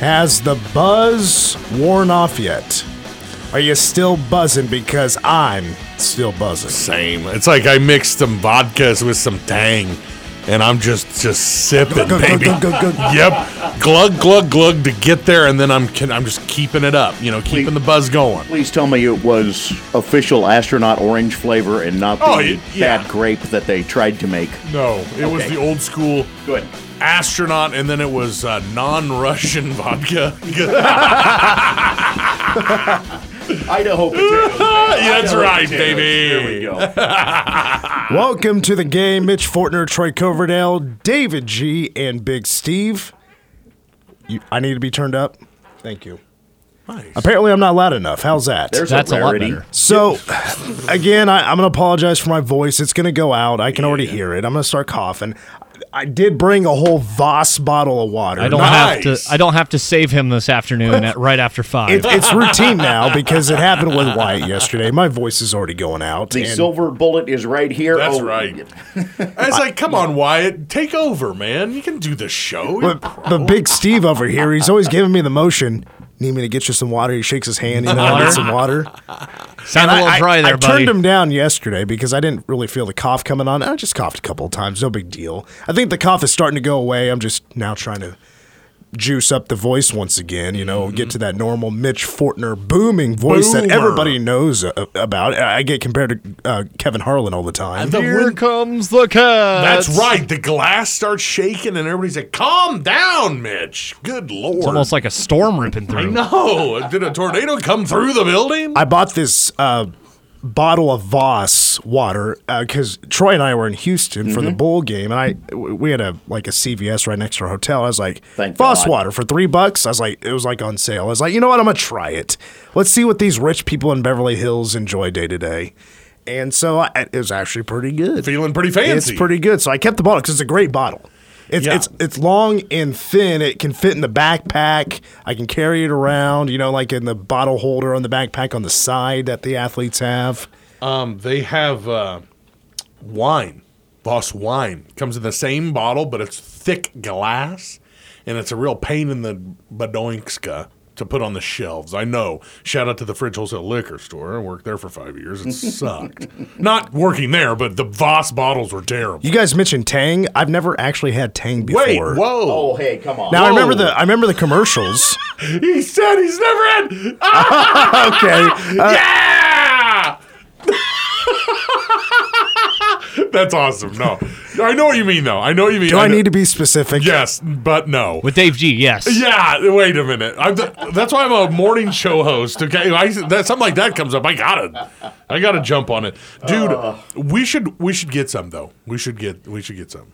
has the buzz worn off yet? Are you still buzzing? Because I'm still buzzing. Same. It's like I mixed some vodkas with some tang, and I'm just just sipping, Glug, glug, baby. glug, glug, glug. Yep, glug glug glug to get there, and then I'm I'm just keeping it up. You know, keeping the buzz going. Please tell me it was official astronaut orange flavor and not oh, the Oh, y- yeah. bad grape that they tried to make. No, it was the old school Good. Astronaut, and then it was uh, non-Russian vodka. Idaho potatoes. yeah, that's Idaho right, potatoes. baby. There we go. Welcome to the game. Mitch Fortner, Troy Coverdale, David G, and Big Steve. You, I need to be turned up. Thank you. Nice. Apparently, I'm not loud enough. How's that? There's That's a a lot rarity. better. So, again, I, I'm going to apologize for my voice. It's going to go out. I can already hear it. I'm going to start coughing. I did bring a whole Voss bottle of water. I don't Nice. have to. I don't have to save him this afternoon at right after five. It, it's routine now because it happened with Wyatt yesterday. My voice is already going out. The silver bullet is right here. That's Oh, right. I was like, come on, Wyatt, take over, man. You can do the show. But, but Big Steve over here, he's always giving me the motion. Need me to get you some water? He shakes his hand. You know, I need some water. Sound a little I, dry I- there, I buddy. turned him down yesterday because I didn't really feel the cough coming on. I just coughed a couple of times. No big deal. I think the cough is starting to go away. I'm just now trying to juice up the voice once again. You know, get to that normal Mitch Fortner booming voice that everybody knows uh, about. I get compared to uh, Kevin Harlan all the time. The Here wind- comes the cat. That's right. The glass starts shaking, and everybody's like, "Calm down, Mitch." Good lord. It's almost like a storm ripping through. no. Did a tornado come through the building? I bought this uh, bottle of Voss water because Troy and I were in Houston for the Mm-hmm. bowl game, and I w- we had a like a CVS right next to our hotel. I was like, Thank Voss God. water for three bucks. I was like, it was like on sale. I was like, you know what? I'm gonna try it. Let's see what these rich people in Beverly Hills enjoy day to day. And so I, it was actually pretty good. Feeling pretty fancy. It's pretty good. So I kept the bottle because it's a great bottle. It's Yeah. it's it's long and thin. It can fit in the backpack. I can carry it around. You know, like in the bottle holder on the backpack on the side that the athletes have. Um, they have uh, wine, Boss wine. Comes in the same bottle, but it's thick glass, and it's a real pain in the badoinkska to put on the shelves. I know. Shout out to the Fridge Wholesale Liquor Store. I worked there for five years. It sucked. Not working there, but the Voss bottles were terrible. You guys mentioned Tang. I've never actually had Tang before. Wait, whoa. Oh, hey, come on. Now I remember the I remember the commercials. He said he's never had. Ah, okay, uh, yeah! That's awesome. No, I know what you mean, though. I know what you mean. do I know- need to be specific? Yes, but no. With Dave G, yes. Yeah, wait a minute. I'm the, that's why I'm a morning show host. Okay, I, that something like that comes up. I gotta, I gotta jump on it, dude. Uh. we should, we should get some though. We should get, we should get some.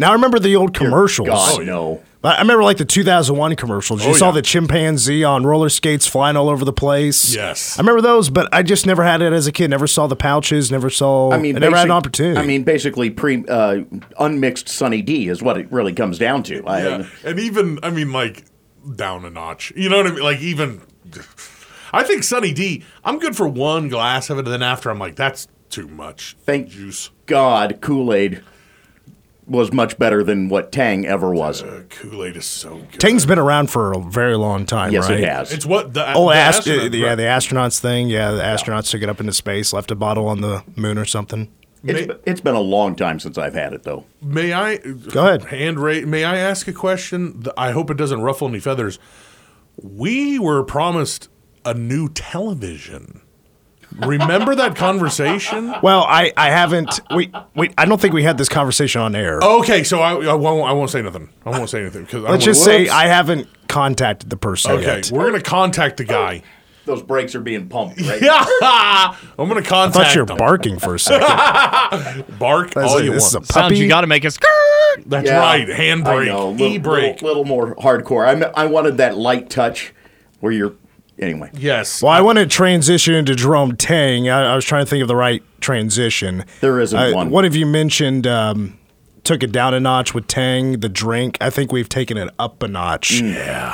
Now I remember the old commercials. God, no. I I remember like the 2001 commercials. You Oh, saw yeah. the chimpanzee on roller skates flying all over the place. Yes. I remember those, but I just never had it as a kid. Never saw the pouches. Never saw. I mean, never had an basic- opportunity. I mean, basically, pre uh, unmixed Sunny D is what it really comes down to. I, Yeah, and even I mean like down a notch. You know what I mean? Like even, I think Sunny D. I'm good for one glass of it, and then after I'm like, that's too much. Thank juice. God, Kool Aid was much better than what Tang ever was. Uh, Kool Aid is so good. Tang's been around for a very long time, yes, right? it has. It's what the Oh, the ast- uh, astronaut- yeah, the astronauts thing. Yeah, the astronauts took it up into space, left a bottle on the moon or something. It's, May- it's been a long time since I've had it, though. May I Go ahead. Hand raise. May I ask a question? I hope it doesn't ruffle any feathers. We were promised a new television. Remember that conversation? Well, I, I haven't. We, we I don't think we had this conversation on air. Okay, so I, I won't. I won't say nothing. I won't say anything because Let's just say I haven't contacted the person Okay, yet. we're gonna contact the guy, those brakes are being pumped, right? Yeah, I'm gonna I contact thought you were them. barking for a second. Bark I all like, you this is want. a Sounds puppy. you got to make us. That's Yeah, right. Handbrake, know, e-brake. Little, little more hardcore. I I wanted that light touch where you're. Anyway, Yes. Well, I want to transition into Jerome Tang. I, I was trying to think of the right transition. There isn't Uh, one. One of you mentioned um, took it down a notch with Tang, the drink. I think we've taken it up a notch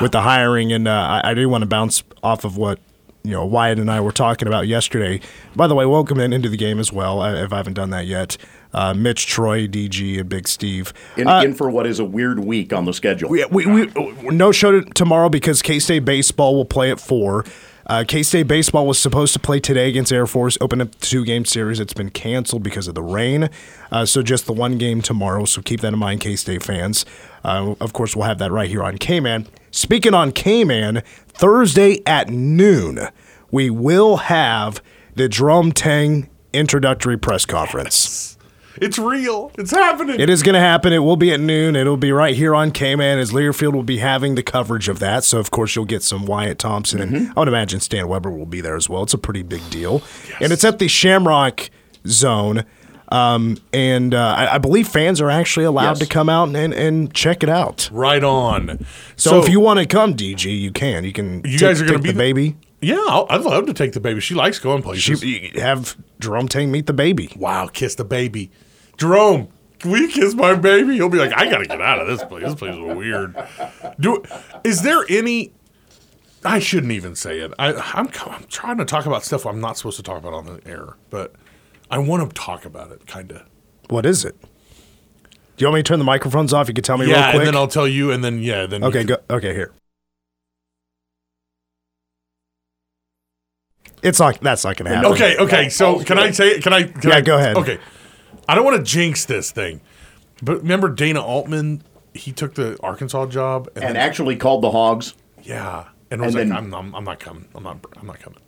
with the hiring, and uh, I, I do want to bounce off of what you know Wyatt and I were talking about yesterday. By the way, welcome in into the game as well. uh, If I haven't done that yet, uh, Mitch, Troy, DG, and Big Steve. in, Uh, in for what is a weird week on the schedule. we, we, we no show tomorrow because K State baseball will play at four. Uh, K State baseball was supposed to play today against Air Force, open up the two game series. It's been canceled because of the rain. Uh, so just the one game tomorrow. So keep that in mind, K State fans. Uh, of course, we'll have that right here on KMAN. Speaking on KMAN, Thursday at noon, we will have the Jerome Tang introductory press conference. It's real. It's happening. It is going to happen. It will be at noon. It'll be right here on KMAN as Learfield will be having the coverage of that. So, of course, you'll get some Wyatt Thompson. And I would imagine Stan Weber will be there as well. It's a pretty big deal. And it's at the Shamrock Zone. Um, and uh, I, I believe fans are actually allowed Yes. to come out and, and check it out. right on. So, if you want to come, DG, you can. You can You take- guys are gonna take be the baby. yeah, I'd love to take the baby. She likes going places. She, have Jerome Tang meet the baby. wow, kiss the baby, Jerome. Can we kiss my baby? He'll be like, I gotta get out of this place. This place is weird. Do is there any? I shouldn't even say it. I, I'm I'm trying to talk about stuff I'm not supposed to talk about on the air, but I want to talk about it, kind of. What is it? Do you want me to turn the microphones off? You can tell me real Yeah, quick. and then I'll tell you, and then yeah, then you Okay, can- go, okay, here. It's not. That's not gonna happen. Okay, okay. So oh, can I say it? Can I? Can Yeah, I, go ahead. Okay. I don't want to jinx this thing, but remember Dana Altman? He took the Arkansas job, and, and then, actually called the Hogs. yeah, and was and like, I'm, I'm, I'm not coming. I'm not. I'm not coming.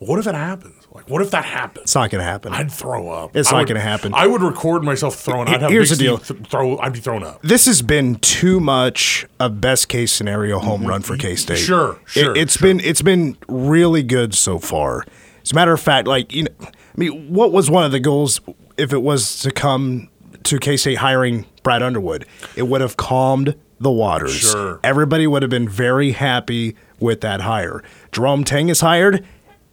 What if it happens? Like, what if that happens? It's not gonna happen. I'd throw up. It's I not gonna happen. I would record myself throwing. I'd have Here's Big the deal. Th- throw. I'd be thrown up. this has been too much a best case scenario home run for K State. Mm-hmm. Sure, sure, It, has sure. been it's been really good so far. As a matter of fact, like you know, I mean, what was one of the goals if it was to come to K State hiring Brad Underwood? It would have calmed the waters. Sure. Everybody would have been very happy with that hire. Jerome Tang is hired.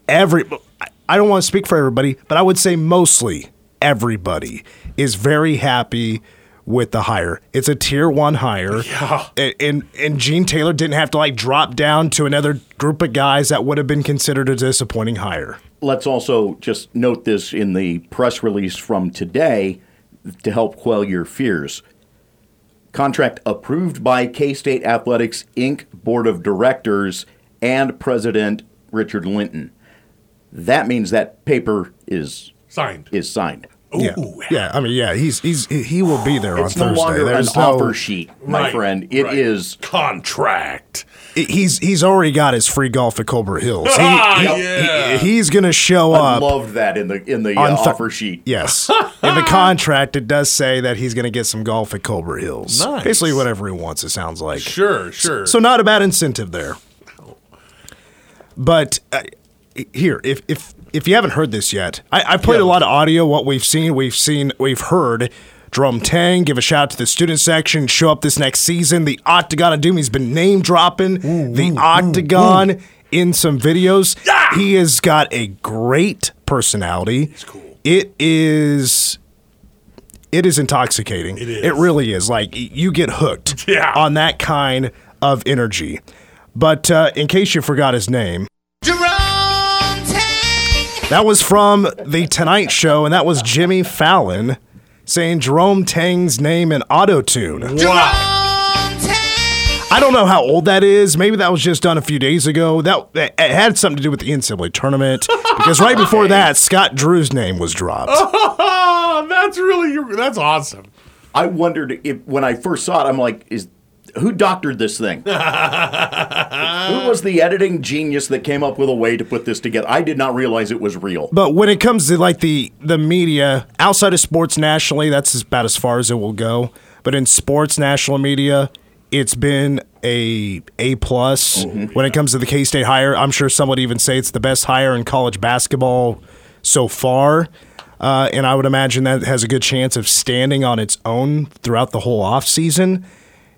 Every I- I don't want to speak for everybody, but I would say mostly everybody is very happy with the hire. It's a tier one hire. Yeah. And, and and Gene Taylor didn't have to like drop down to another group of guys that would have been considered a disappointing hire. Let's also just note this in the press release from today to help quell your fears. Contract approved by K State Athletics Inc. Board of Directors and President Richard Linton. That means that paper is Signed. is signed. Yeah. Ooh. Yeah. I mean, yeah, he's he's he will be there It's on no Thursday. longer an There's no offer sheet, my Right, friend. It is right. contract. he's he's already got his free golf at Colbert Hills. He- Ah, he- yeah. he- he's gonna show I up. loved that in the in the on uh, Thur- offer sheet. Yes. In the contract, it does say that he's going to get some golf at Colbert Hills. Nice. Basically, whatever he wants, it sounds like. Sure, sure. So, not a bad incentive there. But uh, here, if, if, if you haven't heard this yet, I, I played a lot of audio. What we've seen, we've seen, we've heard. Jerome Tang, give a shout out to the student section. Show up this next season. The Octagon of Doom, he's been name dropping the Octagon in some videos. He has got a great personality. It's cool. It is it is intoxicating. It is. It really is. Like you get hooked Yeah. on that kind of energy. But uh, in case you forgot his name, that was from the Tonight Show, and that was Jimmy Fallon saying Jerome Tang's name in auto tune. wow. I don't know how old that is. Maybe that was just done a few days ago. That it had something to do with the NCAA tournament because right before that, Scott Drew's name was dropped. Oh, that's really that's awesome. I wondered if when I first saw it, I'm like, is who doctored this thing? who was the editing genius that came up with a way to put this together? I did not realize it was real. But when it comes to like the the media outside of sports nationally, that's about as far as it will go. But in sports national media, it's been a A plus when it comes to the K State hire. I'm sure some would even say it's the best hire in college basketball so far. Uh, and I would imagine that has a good chance of standing on its own throughout the whole offseason.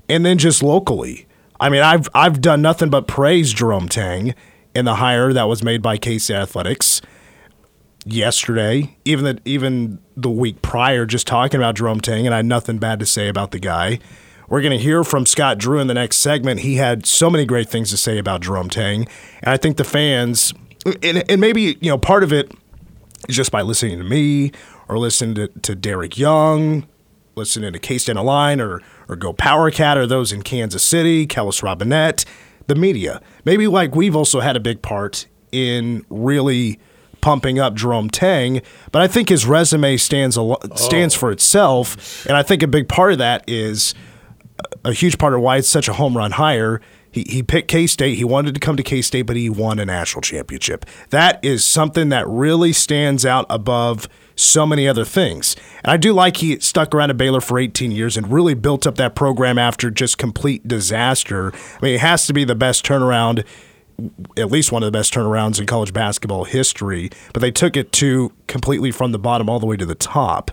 And then just locally. I mean, I've I've done nothing but praise Jerome Tang in the hire that was made by K State Athletics yesterday, even the, even the week prior, just talking about Jerome Tang, and I had nothing bad to say about the guy. We're going to hear from Scott Drew in the next segment. He had so many great things to say about Jerome Tang, and I think the fans, and, and maybe you know, part of it is just by listening to me or listening to, to Derek Young, listening to K State Line or or Go Power Cat or those in Kansas City, Kellis Robinett, the media. Maybe like we've also had a big part in really pumping up Jerome Tang, but I think his resume stands a lo- stands oh. for itself, and I think a big part of that is a huge part of why it's such a home run hire. He, he picked K State. He wanted to come to K State, but he won a national championship. That is something that really stands out above so many other things. And I do like he stuck around at Baylor for 18 years and really built up that program after just complete disaster. I mean, it has to be the best turnaround at least one of the best turnarounds in college basketball history, but they took it to completely from the bottom all the way to the top.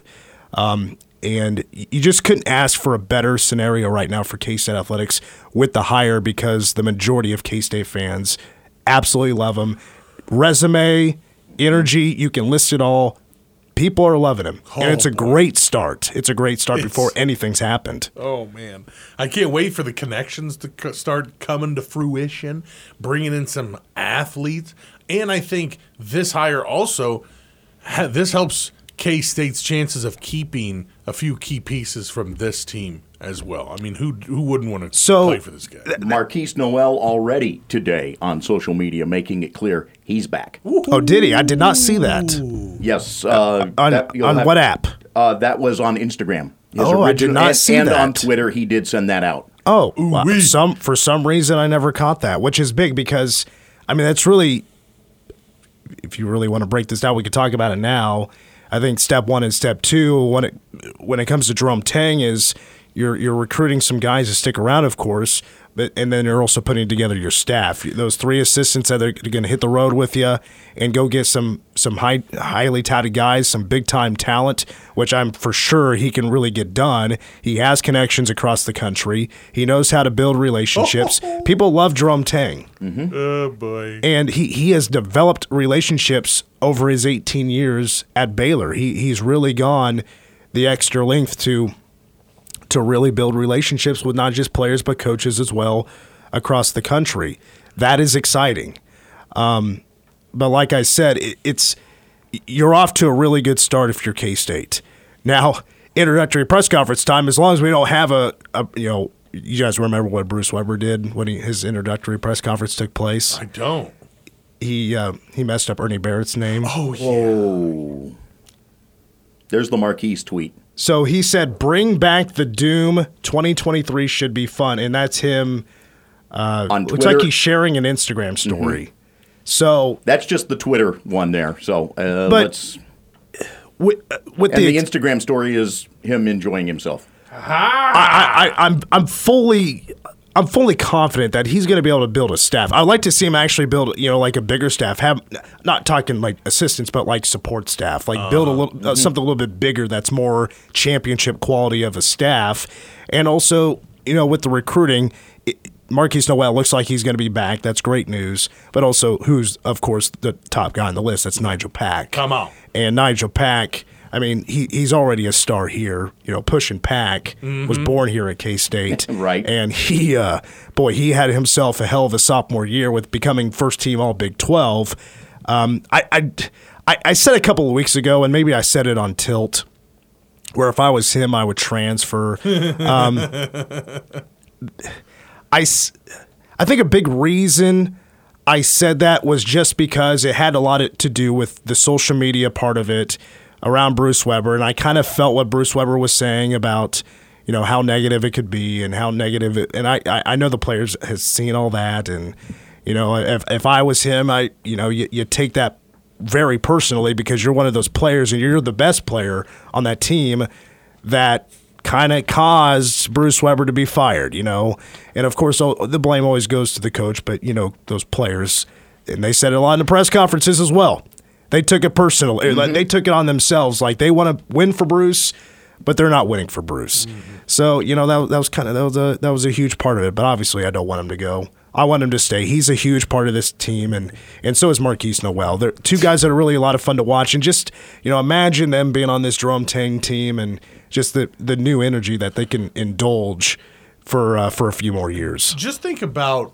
Um, and you just couldn't ask for a better scenario right now for K State athletics with the hire because the majority of K State fans absolutely love him. Resume, energy, you can list it all. People are loving him, and it's a oh, great start. It's a great start before anything's happened. Oh man, I can't wait for the connections to start coming to fruition, bringing in some athletes, and I think this hire also ha- this helps K State's chances of keeping a few key pieces from this team as well. I mean, who who wouldn't want to So, play for this guy? Markquis Nowell already today on social media making it clear he's back. Oh, did he? I did not see that. Yes. Uh, On, that- on have- what app? Uh, that was on Instagram. His Oh, I did not and, see and on. Twitter, he did send that out. Oh, wow. some for some reason I never caught that, which is big because I mean that's really if you really want to break this down, we could talk about it now. I think step one and step two when it when it comes to Jerome Tang is you're you're recruiting some guys to stick around, of course, but and then you're also putting together your staff. Those three assistants that are going to hit the road with you and go get some some high, highly touted guys, some big time talent, which I'm for sure he can really get done. He has connections across the country. He knows how to build relationships. People love Jerome Tang mm-hmm. Oh boy. and he, he has developed relationships over his 18 years at Baylor. He he's really gone the extra length to to really build relationships with not just players but coaches as well across the country. That is exciting. Um, but like I said, it, it's you're off to a really good start if you're K State. Now, introductory press conference time. As long as we don't have a, a you know, you guys remember what Bruce Weber did when he, his introductory press conference took place I don't. he uh, he messed up Ernie Barrett's name. Oh yeah. Oh. There's the Markquis tweet. So he said, "Bring back the Doom. 2023 should be fun," and that's him. Uh, on Looks Twitter. like he's sharing an Instagram mm-hmm. story. So That's just the Twitter one there. So uh, But let's. with, uh, with And the, the Instagram story is him enjoying himself. I, I, I'm I'm fully I'm fully confident that he's going to be able to build a staff. I'd like to see him actually build, you know, like a bigger staff. Have not talking like assistants, but like support staff. Like build a little uh, something a little bit bigger that's more championship quality of a staff, and also you know with the recruiting. It, Markquis Nowell looks like he's going to be back. That's great news. But also, who's of course the top guy on the list? That's Nigel Pack. Come on. And Nigel Pack, I mean, he, he's already a star here. You know, pushing Pack was born here at K State, Right. And he, uh, boy, he had himself a hell of a sophomore year with becoming first team All Big Twelve. Um, I, I, I, I said a couple of weeks ago, and maybe I said it on Tilt, where if I was him, I would transfer. Um, I, I think a big reason I said that was just because it had a lot to do with the social media part of it around Bruce Weber, and I kind of felt what Bruce Weber was saying about you know how negative it could be and how negative it, and I, I know the players has seen all that and you know if if I was him I you know you, you take that very personally because you're one of those players and you're the best player on that team that kind of caused Bruce Weber to be fired, you know. And of course, the blame always goes to the coach, but you know those players, and they said it a lot in the press conferences as well. They took it personal. Like, They took it on themselves. Like they want to win for Bruce, but they're not winning for Bruce. So you know that that was kind of that was a that was a huge part of it. But obviously, I don't want him to go. I want him to stay. He's a huge part of this team, and and so is Markquis Nowell. They're two guys that are really a lot of fun to watch. And just you know, imagine them being on this Jerome Tang team, and just the the new energy that they can indulge for uh, for a few more years. Just think about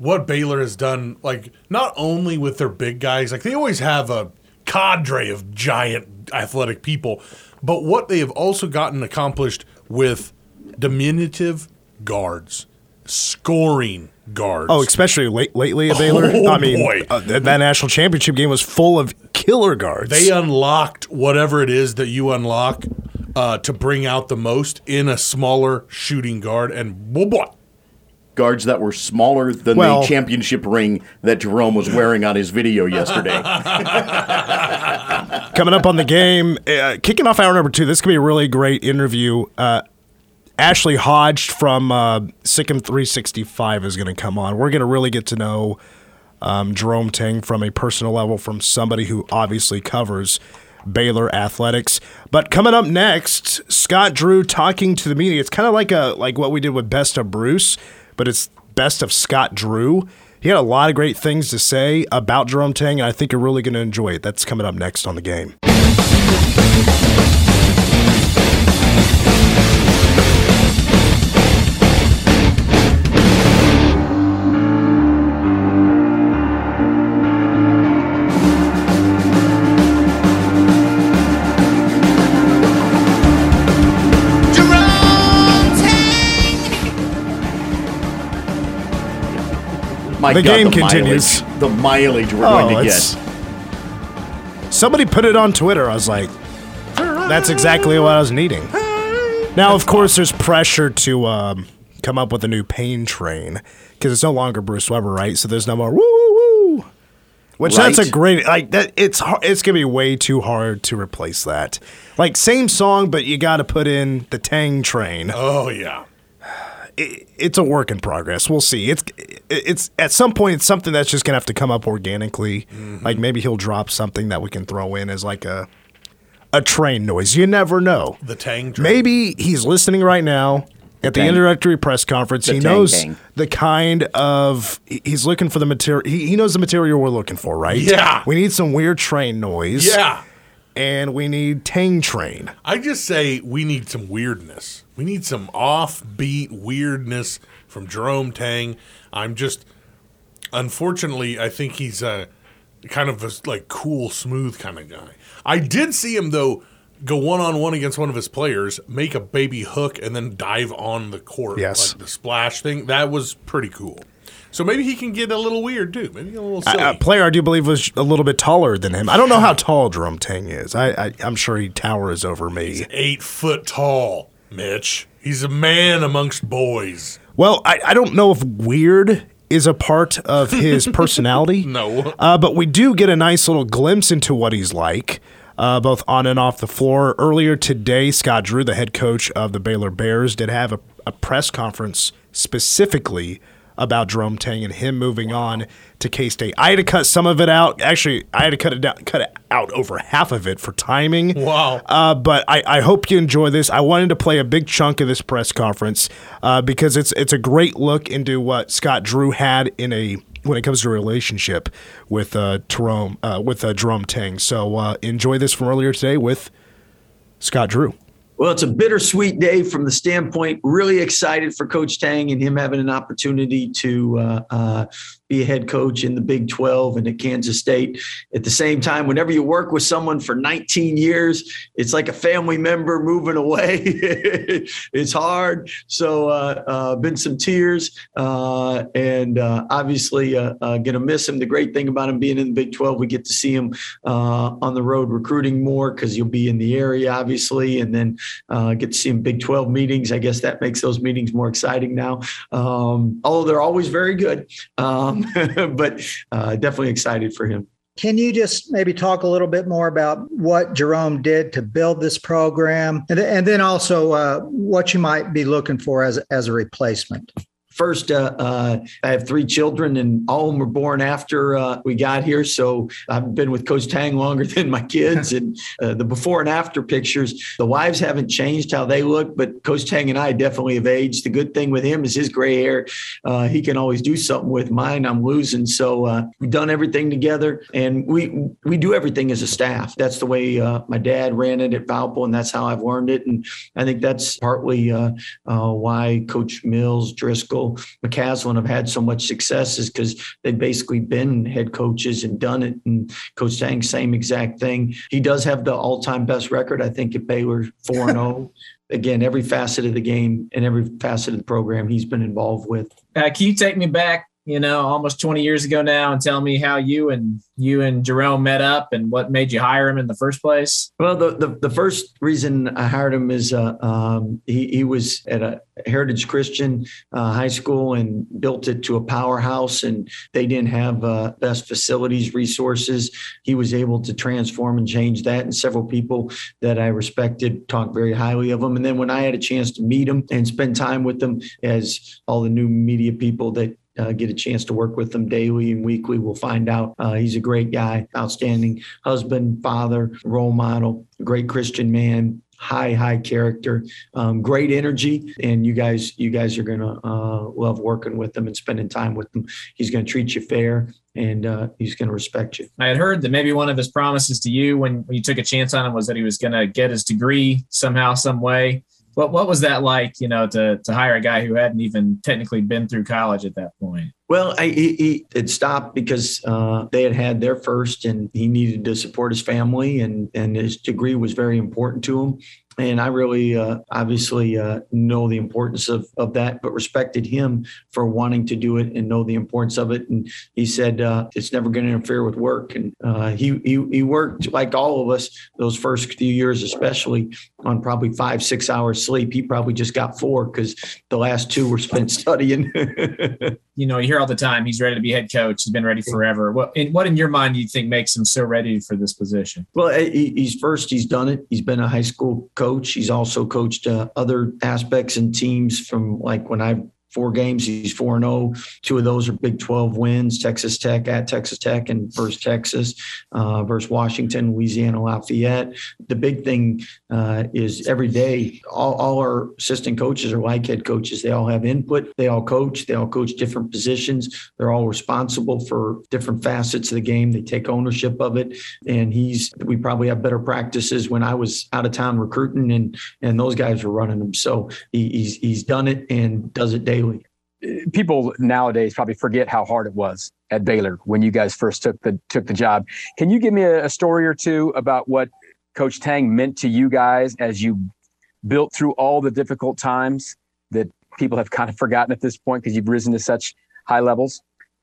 what Baylor has done, like not only with their big guys, like they always have a cadre of giant athletic people, but what they have also gotten accomplished with diminutive guards, scoring guards. Oh, especially late, lately at Baylor. Oh, I mean, boy. uh, that, that national championship game was full of killer guards. they unlocked whatever it is that you unlock uh, to bring out the most in a smaller shooting guard, and boy, boy, Guards that were smaller than Well- the championship ring that Jerome was wearing on his video yesterday. Coming up on the game, uh, kicking off hour number two. This could be a really great interview. Uh, Ashley Hodge from uh, SicEm365 is going to come on. We're going to really get to know um, Jerome Tang from a personal level, from somebody who obviously covers Baylor athletics. But coming up next, Scott Drew talking to the media. It's kind of like a like what we did with Best of Bruce, but it's Best of Scott Drew. He had a lot of great things to say about Jerome Tang, and I think you're really going to enjoy it. That's coming up next on the game. My The God, game the continues. Mileage, the mileage we're Oh, going to get. Somebody put it on Twitter. I was like, that's exactly what I was needing. Now, of course, there's pressure to um, come up with a new pain train because it's no longer Bruce Weber, right? So there's no more woo woo woo. Which that's a great like that. It's it's gonna be way too hard to replace that. Like same song, but you got to put in the Tang train. oh yeah. It- it's a work in progress. We'll see. It's it's at some point it's something that's just gonna have to come up organically. Mm-hmm. Like maybe he'll drop something that we can throw in as like a a train noise. You never know. The Tang. train. Maybe he's listening right now at the Tang. introductory press conference. The he Tang knows Tang. the kind of he's looking for the material. He, he knows the material we're looking for, right? Yeah. We need some weird train noise. Yeah. And we need Tang train. I just say we need some weirdness. We need some offbeat weirdness from Jerome Tang. I'm just, unfortunately, I think he's a kind of a like cool, smooth kind of guy. I did see him though go one on one against one of his players, make a baby hook, and then dive on the court. Yes. like the splash thing. That was pretty cool. So maybe he can get a little weird too. Maybe a little silly. A, a player I do believe was a little bit taller than him. I don't know how tall Jerome Tang is. I, I I'm sure he towers over me. Eight foot tall, Mitch. He's a man amongst boys. Well, I, I don't know if weird is a part of his personality. No. Uh, but we do get a nice little glimpse into what he's like, uh, both on and off the floor. Earlier today, Scott Drew, the head coach of the Baylor Bears, did have a, a press conference specifically about Jerome Tang and him moving on to K State. I had to cut some of it out. Actually, I had to cut it down, cut it out over half of it for timing. Wow. Uh, but I, I hope you enjoy this. I wanted to play a big chunk of this press conference uh, because it's it's a great look into what Scott Drew had in a when it comes to a relationship with uh, Jerome uh, with uh, Jerome Tang. So uh, enjoy this from earlier today with Scott Drew. Well, it's a bittersweet day from the standpoint. Really excited for Coach Tang and him having an opportunity to uh, uh, be a head coach in the Big 12 and at Kansas State. At the same time, whenever you work with someone for 19 years, it's like a family member moving away. it's hard. So, uh, uh, been some tears, uh, and uh, obviously uh, uh, going to miss him. The great thing about him being in the Big 12, we get to see him uh, on the road recruiting more because you'll be in the area, obviously, and then uh, get to see him Big 12 meetings. I guess that makes those meetings more exciting now. Um, although they're always very good, um, but uh, definitely excited for him. Can you just maybe talk a little bit more about what Jerome did to build this program, and, and then also uh, what you might be looking for as as a replacement? First, uh, uh, I have three children, and all of them were born after uh, we got here. So I've been with Coach Tang longer than my kids. and uh, the before and after pictures, the wives haven't changed how they look, but Coach Tang and I definitely have aged. The good thing with him is his gray hair. Uh, he can always do something with mine. I'm losing. So uh, we've done everything together, and we we do everything as a staff. That's the way my dad ran it at Valpo, and that's how I've learned it. And I think that's partly why Coach Mills, Driscoll, McCasland have had so much success is because they've basically been head coaches and done it. And Coach Tang, same exact thing. He does have the all-time best record, I think, at Baylor, four and zero. Oh. Again, every facet of the game and every facet of the program he's been involved with. Uh, can you take me back you know, almost 20 years ago now and tell me how you and you and Jerome met up and what made you hire him in the first place? Well, the the, the first reason I hired him is uh, um, he, he was at a Heritage Christian uh, high school and built it to a powerhouse, and they didn't have uh, best facilities resources. He was able to transform and change that, and several people that I respected talked very highly of him. And then when I had a chance to meet him and spend time with him, as all the new media people that uh, get a chance to work with him daily and weekly. We'll find out. Uh, he's a great guy, outstanding husband, father, role model, great Christian man. High, high character, um, great energy, and you guys, you guys are gonna uh, love working with him and spending time with him. He's gonna treat you fair, and uh, he's going to respect you. I had heard that maybe one of his promises to you when you took a chance on him was that he was going to get his degree somehow, some way. What what was that like? You know, to to hire a guy who hadn't even technically been through college at that point. Well, I, he, he it stopped because uh, they had had their first, and he needed to support his family, and and his degree was very important to him and I really uh, obviously uh, know the importance of, of that, but respected him for wanting to do it and know the importance of it. And he said uh, it's never going to interfere with work. And uh, he, he he worked like all of us those first few years, especially on probably five six hours sleep. He probably just got four because the last two were spent studying. you know, you hear all the time he's ready to be head coach. He's been ready forever. What in what in your mind do you think makes him so ready for this position? Well, he's first. He's done it. He's been a high school coach coach. He's also coached uh, other aspects and teams from like when I four games. He's 4 0. Two of those are Big 12 wins Texas Tech at Texas Tech and versus Texas, uh, versus Washington, Louisiana, Lafayette. The big thing uh, is every day, all, all our assistant coaches are like head coaches. They all have input, they all coach, they all coach different positions. They're all responsible for different facets of the game. They take ownership of it. And he's, we probably have better practices when I was out of town recruiting and, and those guys were running them. So he, he's, he's done it and does it daily daily. People nowadays probably forget how hard it was at Baylor when you guys first took the took the job. Can you give me a, a story or two about what Coach Tang meant to you guys as you built through all the difficult times that people have kind of forgotten at this point because you've risen to such high levels?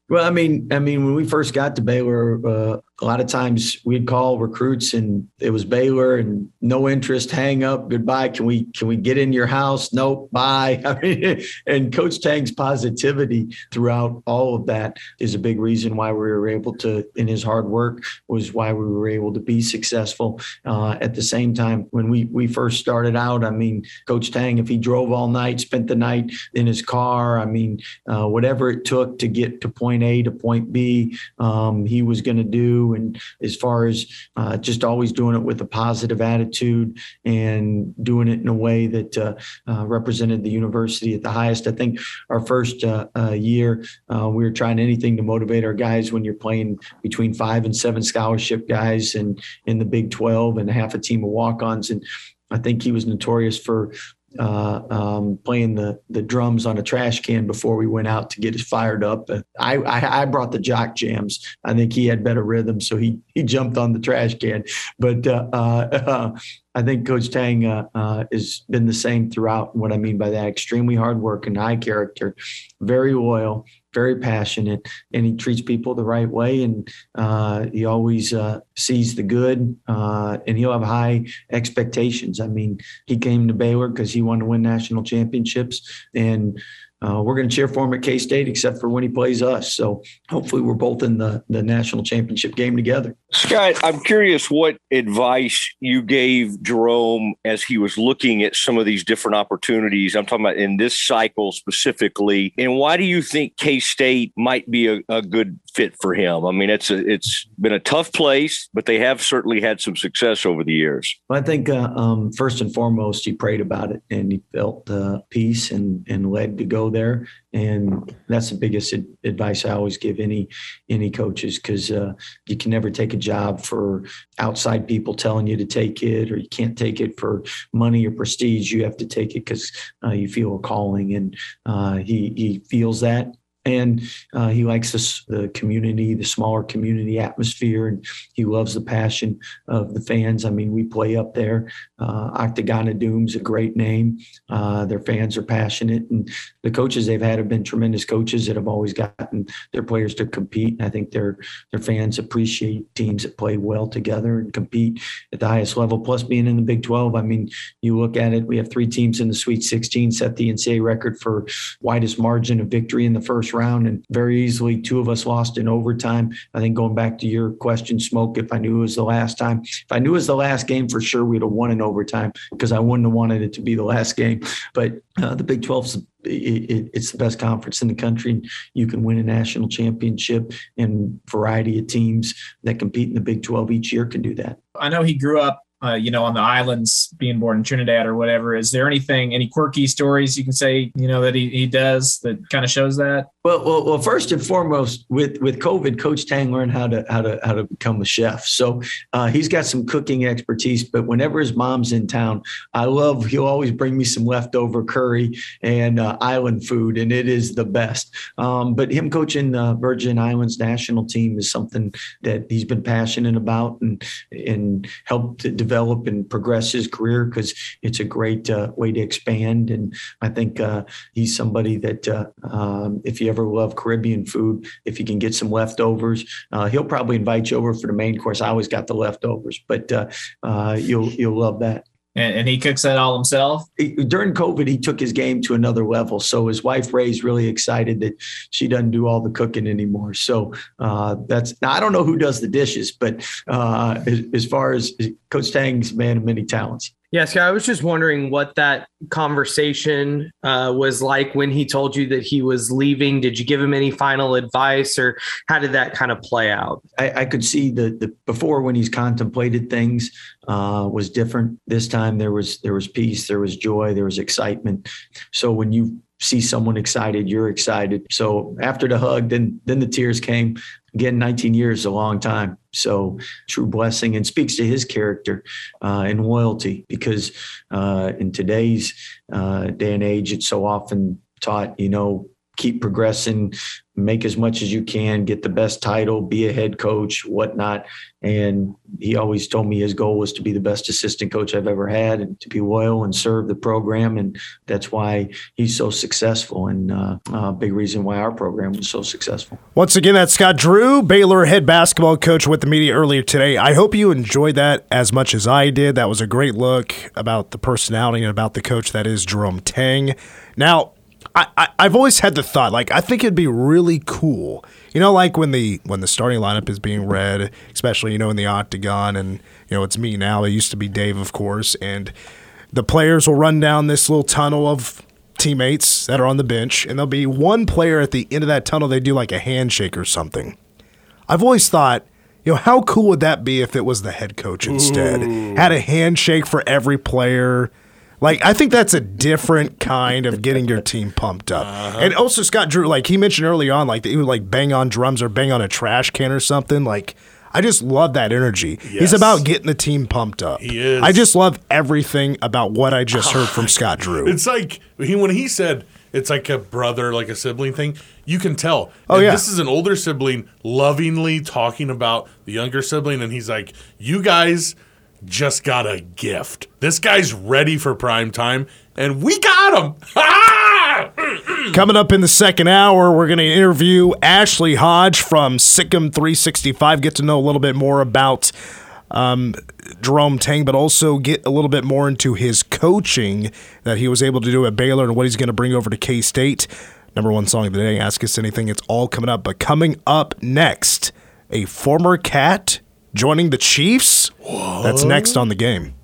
Well, I mean, I mean, when we first got to Baylor, uh, a lot of times we'd call recruits and it was Baylor and no interest, hang up, goodbye. Can we can we get in your house? Nope, bye. I mean, and Coach Tang's positivity throughout all of that is a big reason why we were able to, in his hard work, was why we were able to be successful. Uh, at the same time, when we we first started out, I mean, Coach Tang, if he drove all night, spent the night in his car, I mean, uh, whatever it took to get to point A to point B, um, he was going to do and as far as uh, just always doing it with a positive attitude and doing it in a way that uh, uh, represented the university at the highest. I think our first uh, uh, year, uh, we were trying anything to motivate our guys when you're playing between five and seven scholarship guys and in the Big 12 and half a team of walk ons. And I think he was notorious for uh, um, playing the the drums on a trash can before we went out to get us fired up. I, I, I brought the jock jams. I think he had better rhythm, so he he jumped on the trash can. But uh, uh, I think Coach Tang uh, uh, has been the same throughout. What I mean by that, extremely hard work and high character, very loyal, very passionate, and he treats people the right way. And uh, he always uh, sees the good, uh, and he'll have high expectations. I mean, he came to Baylor because he wanted to win national championships, and uh, we're going to cheer for him at K State, except for when he plays us. So hopefully, we're both in the the national championship game together. Scott, I'm curious what advice you gave Jerome as he was looking at some of these different opportunities. I'm talking about in this cycle specifically, and why do you think K State might be a, a good fit for him? I mean, it's a, it's been a tough place, but they have certainly had some success over the years. I think uh, um, first and foremost, he prayed about it and he felt uh, peace and and led to go there. And that's the biggest ad- advice I always give any any coaches because uh, you can never take a job for outside people telling you to take it, or you can't take it for money or prestige. You have to take it because uh, you feel a calling, and uh, he he feels that and uh, he likes this, the community, the smaller community atmosphere, and he loves the passion of the fans. I mean, we play up there. Uh, Octagon of Doom's a great name. Uh, their fans are passionate, and the coaches they've had have been tremendous coaches that have always gotten their players to compete. And I think their their fans appreciate teams that play well together and compete at the highest level. Plus, being in the Big 12, I mean, you look at it, we have three teams in the Sweet 16, set the NCAA record for widest margin of victory in the first round, and very easily two of us lost in overtime. I think going back to your question, Smoke, if I knew it was the last time, if I knew it was the last game for sure, we'd have won in overtime because I wouldn't have wanted it to be the last game. But uh, the Big 12 is it, it's the best conference in the country. You can win a national championship, and variety of teams that compete in the Big 12 each year can do that. I know he grew up, uh, you know, on the islands, being born in Trinidad or whatever. Is there anything, any quirky stories you can say, you know, that he, he does that kind of shows that? Well, well, well. First and foremost, with with COVID, Coach Tang learned how to how to how to become a chef. So uh, he's got some cooking expertise. But whenever his mom's in town, I love. He'll always bring me some leftover curry and uh, island food, and it is the best. Um, but him coaching the Virgin Islands national team is something that he's been passionate about and and helped to develop and progress his career because it's a great uh, way to expand. And I think uh, he's somebody that uh, um, if you ever love Caribbean food, if you can get some leftovers, uh, he'll probably invite you over for the main course. I always got the leftovers, but uh, you'll you'll love that. And, and he cooks that all himself. During COVID, he took his game to another level. So his wife Ray's really excited that she doesn't do all the cooking anymore. So uh, that's now I don't know who does the dishes, but uh, as, as far as Coach Tang's man of many talents. Yeah, I was just wondering what that conversation uh, was like when he told you that he was leaving. Did you give him any final advice, or how did that kind of play out? I, I could see the, the before when he's contemplated things uh, was different. This time there was there was peace, there was joy, there was excitement. So when you see someone excited, you're excited. So after the hug, then then the tears came. Again, 19 years a long time. So true blessing and speaks to his character uh, and loyalty because uh, in today's uh, day and age, it's so often taught, you know, keep progressing, make as much as you can, get the best title, be a head coach, whatnot. And he always told me his goal was to be the best assistant coach I've ever had and to be loyal and serve the program. And that's why he's so successful and uh, a big reason why our program was so successful. Once again, that's Scott Drew, Baylor head basketball coach with the media earlier today. I hope you enjoyed that as much as I did. That was a great look about the personality and about the coach that is Jerome Tang. Now, I, I, I've always had the thought, like, I think it'd be really cool. You know, like when the when the starting lineup is being read, especially, you know, in the octagon and, you know, it's me now. It used to be Dave, of course, and the players will run down this little tunnel of teammates that are on the bench, and there'll be one player at the end of that tunnel, they do like a handshake or something. I've always thought, you know, how cool would that be if it was the head coach instead? Had a handshake for every player. Like, I think that's a different kind of getting your team pumped up. Uh-huh. And also, Scott Drew, like he mentioned early on, like that he would like bang on drums or bang on a trash can or something. Like, I just love that energy. He's about getting the team pumped up. He is. I just love everything about what I just heard from Scott Drew. It's like he, when he said it's like a brother, like a sibling thing. You can tell. Oh, And yeah. This is an older sibling lovingly talking about the younger sibling, and he's like, "You guys just got a gift. This guy's ready for prime time, and we got him." Coming up in the second hour, we're going to interview Ashley Hodge from SicEm365, get to know a little bit more about um, Jerome Tang, but also get a little bit more into his coaching that he was able to do at Baylor and what he's going to bring over to K State. Number one song of the day, Ask Us Anything. It's all coming up. But coming up next, a former cat joining the Chiefs. That's next on the game.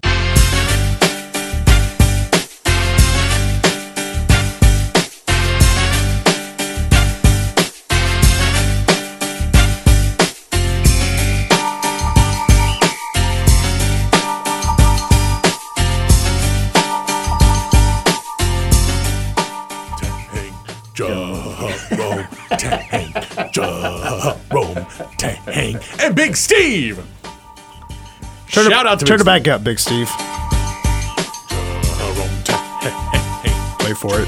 Tang, and Big Steve. Turn Shout it, out to turn Big it back up, Big Steve. Wait for it.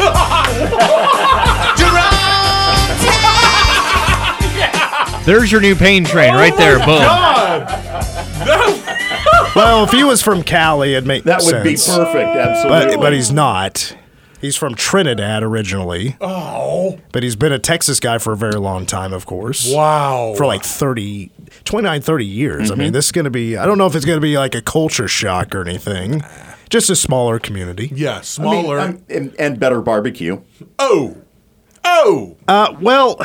There's your new pain train right there. Oh boom. God, Well, if he was from Cali, it'd make That would be perfect. Absolutely. But, but he's not. He's from Trinidad originally, oh but he's been a Texas guy for a very long time, of course. wow! For like 30, 29, 30 years. I Mm-hmm. mean, this is going to be, I don't know if it's going to be like a culture shock or anything. Just a smaller community. yeah, smaller. I'm- and, and better barbecue. oh, oh, Uh, well,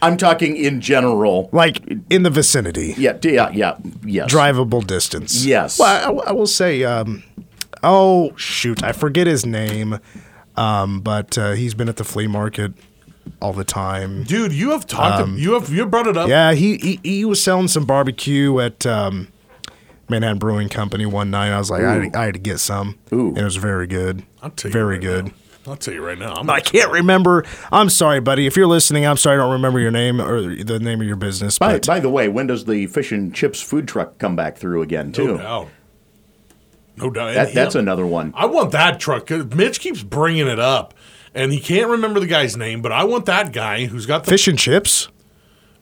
I'm talking in general. like in the vicinity, Yeah, yeah, yeah, yes. drivable distance. Yes. Well, I, I will say, um, oh, shoot, I forget his name, um, but uh, he's been at the flea market all the time. dude, you have talked. you have you have brought it up. Um, Yeah, he, he he was selling some barbecue at um, Manhattan Brewing Company one night. I was like, I, I had to get some, Ooh. and it was very good, I'll tell you very right good. now. I'll tell you right now. I'm I can't remember. I'm sorry, buddy. If you're listening, I'm sorry. I don't remember your name or the name of your business. By, But by the way, when does the fish and chips food truck come back through again, No too? doubt. No doubt. That, that's another one. I want that truck. 'cause Mitch keeps bringing it up, and he can't remember the guy's name. But I want that guy who's got the fish and chips.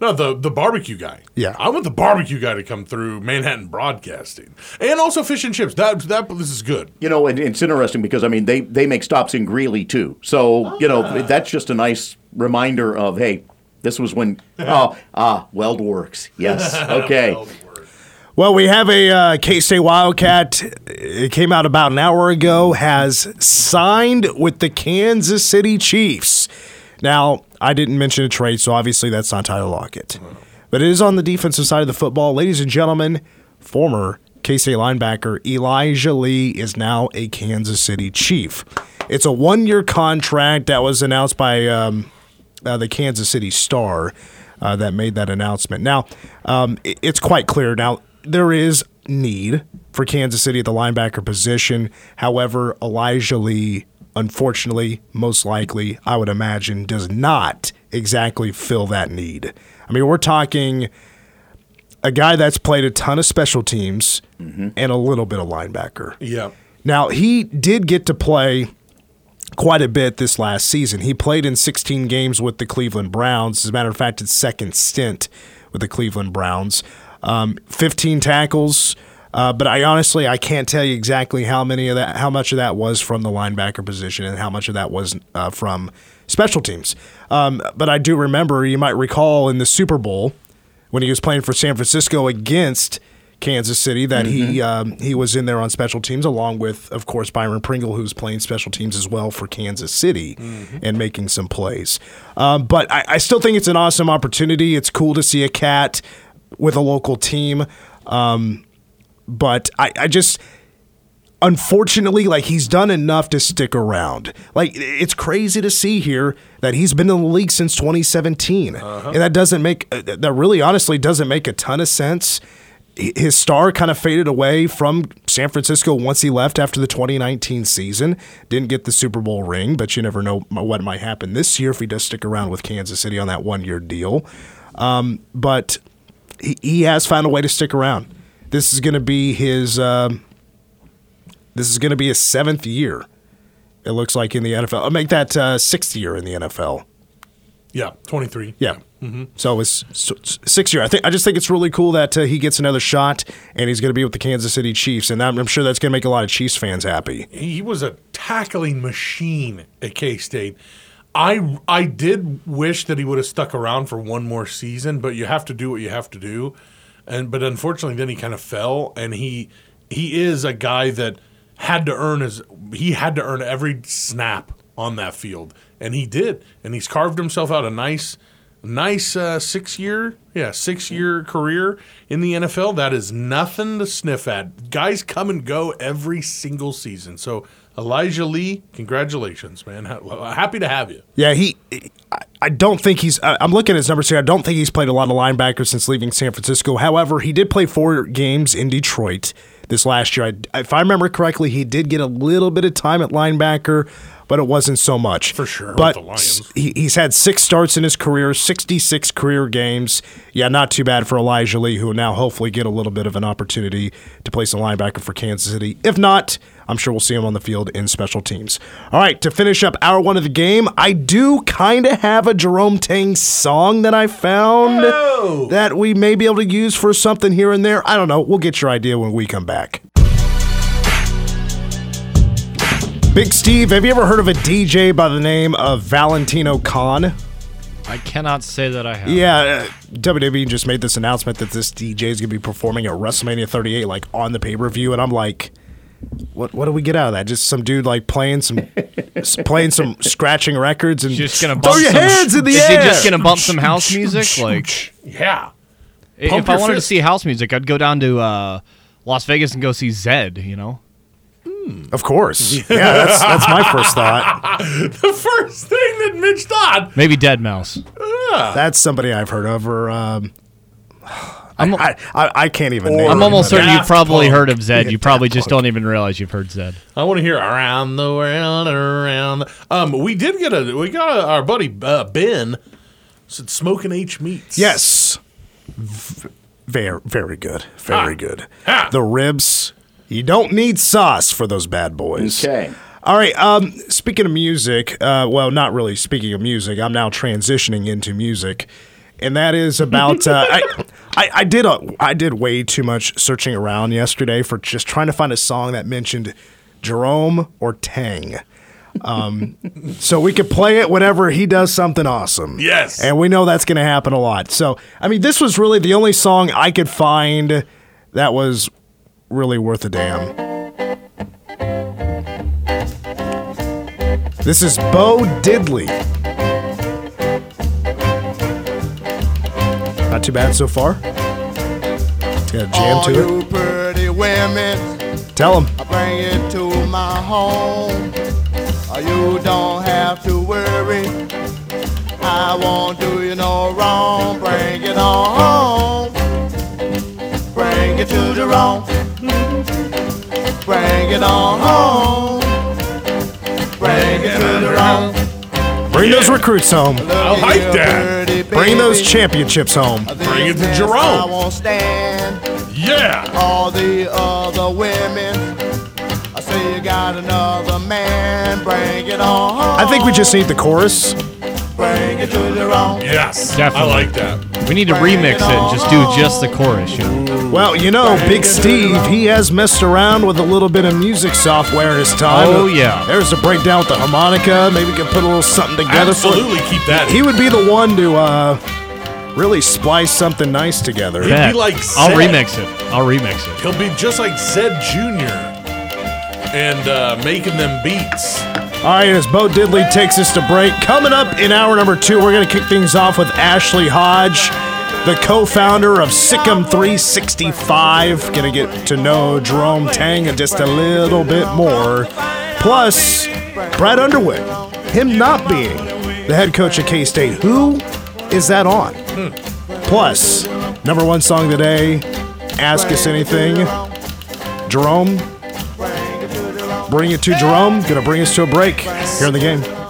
no the the barbecue guy. Yeah. I want the barbecue guy to come through Manhattan Broadcasting, and also fish and chips. That that this is good. You know, and it's interesting because I mean they they make stops in Greeley too. So you know that's just a nice reminder of hey, this was when oh ah Weld Works. Yes, okay. Well, we have a uh, K State Wildcat. It came out about an hour ago. Has signed with the Kansas City Chiefs. Now, I didn't mention a trade, so obviously that's not Tyler Lockett. But it is on the defensive side of the football. Ladies and gentlemen, former K State linebacker Elijah Lee is now a Kansas City Chief. It's a one year contract that was announced by um, uh, the Kansas City Star uh, that made that announcement. Now, um, it- it's quite clear. Now, there is need for Kansas City at the linebacker position. However, Elijah Lee, unfortunately, most likely, I would imagine, does not exactly fill that need. I mean, we're talking a guy that's played a ton of special teams mm-hmm. and a little bit of linebacker. Yeah. Now, he did get to play quite a bit this last season. He played in 16 games with the Cleveland Browns. As a matter of fact, his second stint with the Cleveland Browns. Um, 15 tackles. Uh, but I honestly I can't tell you exactly how many of that, how much of that was from the linebacker position, and how much of that was uh, from special teams. Um, but I do remember, you might recall in the Super Bowl when he was playing for San Francisco against Kansas City that he um, he was in there on special teams along with of course Byron Pringle who's playing special teams as well for Kansas City and making some plays. Um, but I, I still think it's an awesome opportunity. It's cool to see a cat with a local team. Um, but I, I just unfortunately, like he's done enough to stick around. Like it's crazy to see here that he's been in the league since 2017, and that doesn't make uh, that really honestly doesn't make a ton of sense. His star kind of faded away from San Francisco once he left after the 2019 season. Didn't get the Super Bowl ring, but you never know what might happen this year if he does stick around with Kansas City on that one year deal. Um, but he, he has found a way to stick around. This is going to be his. Um, this is going to be his seventh year. It looks like in the NFL. I'll make that uh, sixth year in the NFL. Yeah. Twenty three. Yeah. So it's so it's six year. I think I just think it's really cool that uh, he gets another shot, and he's going to be with the Kansas City Chiefs, and I'm, I'm sure that's going to make a lot of Chiefs fans happy. He was a tackling machine at K State. I I did wish that he would have stuck around for one more season, but you have to do what you have to do. And but unfortunately then he kind of fell and he he is a guy that had to earn his he had to earn every snap on that field. And he did. And he's carved himself out a nice nice uh, 6 year yeah, 6 year career in the NFL. That is nothing to sniff at. Guys come and go every single season. So Elijah Lee, congratulations, man. Happy to have you. Yeah, he. I- don't think he's. I'm looking at his numbers here. I don't think he's played a lot of linebackers since leaving San Francisco. However, he did play four games in Detroit this last year. I, if I remember correctly, he did get a little bit of time at linebacker, but it wasn't so much. For sure, But the Lions. he, he's had six starts in his career, 66 career games. Yeah, not too bad for Elijah Lee, who will now hopefully get a little bit of an opportunity to play some linebacker for Kansas City. If not, I'm sure we'll see him on the field in special teams. All right, to finish up hour one of the game, I do kind of have a Jerome Tang song that I found that we may be able to use for something here and there. I don't know. We'll get your idea when we come back. Big Steve, have you ever heard of a DJ by the name of Valentino Khan? I cannot say that I have. Yeah, uh, WWE just made this announcement that this DJ is going to be performing at WrestleMania 38, like on the pay per view, and I'm like, what? What do we get out of that? Just some dude like playing some, s- playing some scratching records and Just gonna throw bump your some, hands in the is air. he just gonna bump some house music? Like, Yeah. if I your wanted to see house music, I'd go down to uh, Las Vegas and go see Zedd. You know, Of course, yeah, that's that's my first thought. the first thing that Mitch thought. maybe deadmau5. That's somebody I've heard of, or um, I'm, I, I I can't even. name I'm almost anybody. certain you've Daft probably Punk. heard of Zedd. Yeah, You probably Daft just Punk. don't even realize you've heard Zedd. I want to hear around the world and around. The, um, we did get a we got a, our buddy uh, Ben said smoking H meats. Yes. V- Very, very good. Very Ah. good. Ah. The ribs, you don't need sauce for those bad boys. Okay. All right. Um, speaking of music, uh, well, not really speaking of music. I'm now transitioning into music, and that is about. Uh, I, I, I did a, I did way too much searching around yesterday for just trying to find a song that mentioned Jerome or Tang. Um, so we could play it whenever he does something awesome. Yes. And we know that's going to happen a lot. So, I mean, this was really the only song I could find that was really worth a damn. This is Bo Diddley. Not too bad so far. Got a jam to it. pretty women, Tell him. I bring it to my home. Uh, You don't have to worry. I won't do you no wrong. Bring it on it to the wrong. Bring it on home. Bring it to the wrong. Bring those recruits home. I like that. Bring those championships home. Bring it to I Jerome. won't stand Yeah. all the other women. I say you got another man. Bring it on home. I think we just need the chorus. Bring it to the wrong. Yes. Definitely. I like that. We need to remix it and just do just the chorus. You know? Well, you know, Big Steve, he has messed around with a little bit of music software in his time. Oh, yeah. There's a breakdown with the harmonica. Maybe we can put a little something together for Absolutely keep that. He would be the one to uh, really splice something nice together. He'd be like I'll Zedd. remix it. I'll remix it. He'll be just like Zedd Jr. and uh, making them beats. All right, as Bo Diddley takes us to break, coming up in hour number two, we're going to kick things off with Ashley Hodge, the co founder of SicEm365. Going to get to know Jerome Tang and just a little bit more. Plus, Brad Underwood, him not being the head coach at K State. Who is that on? Plus, number one song today, Ask Us Anything. Jerome, bring it to Jerome. Gonna bring us to a break here in the game.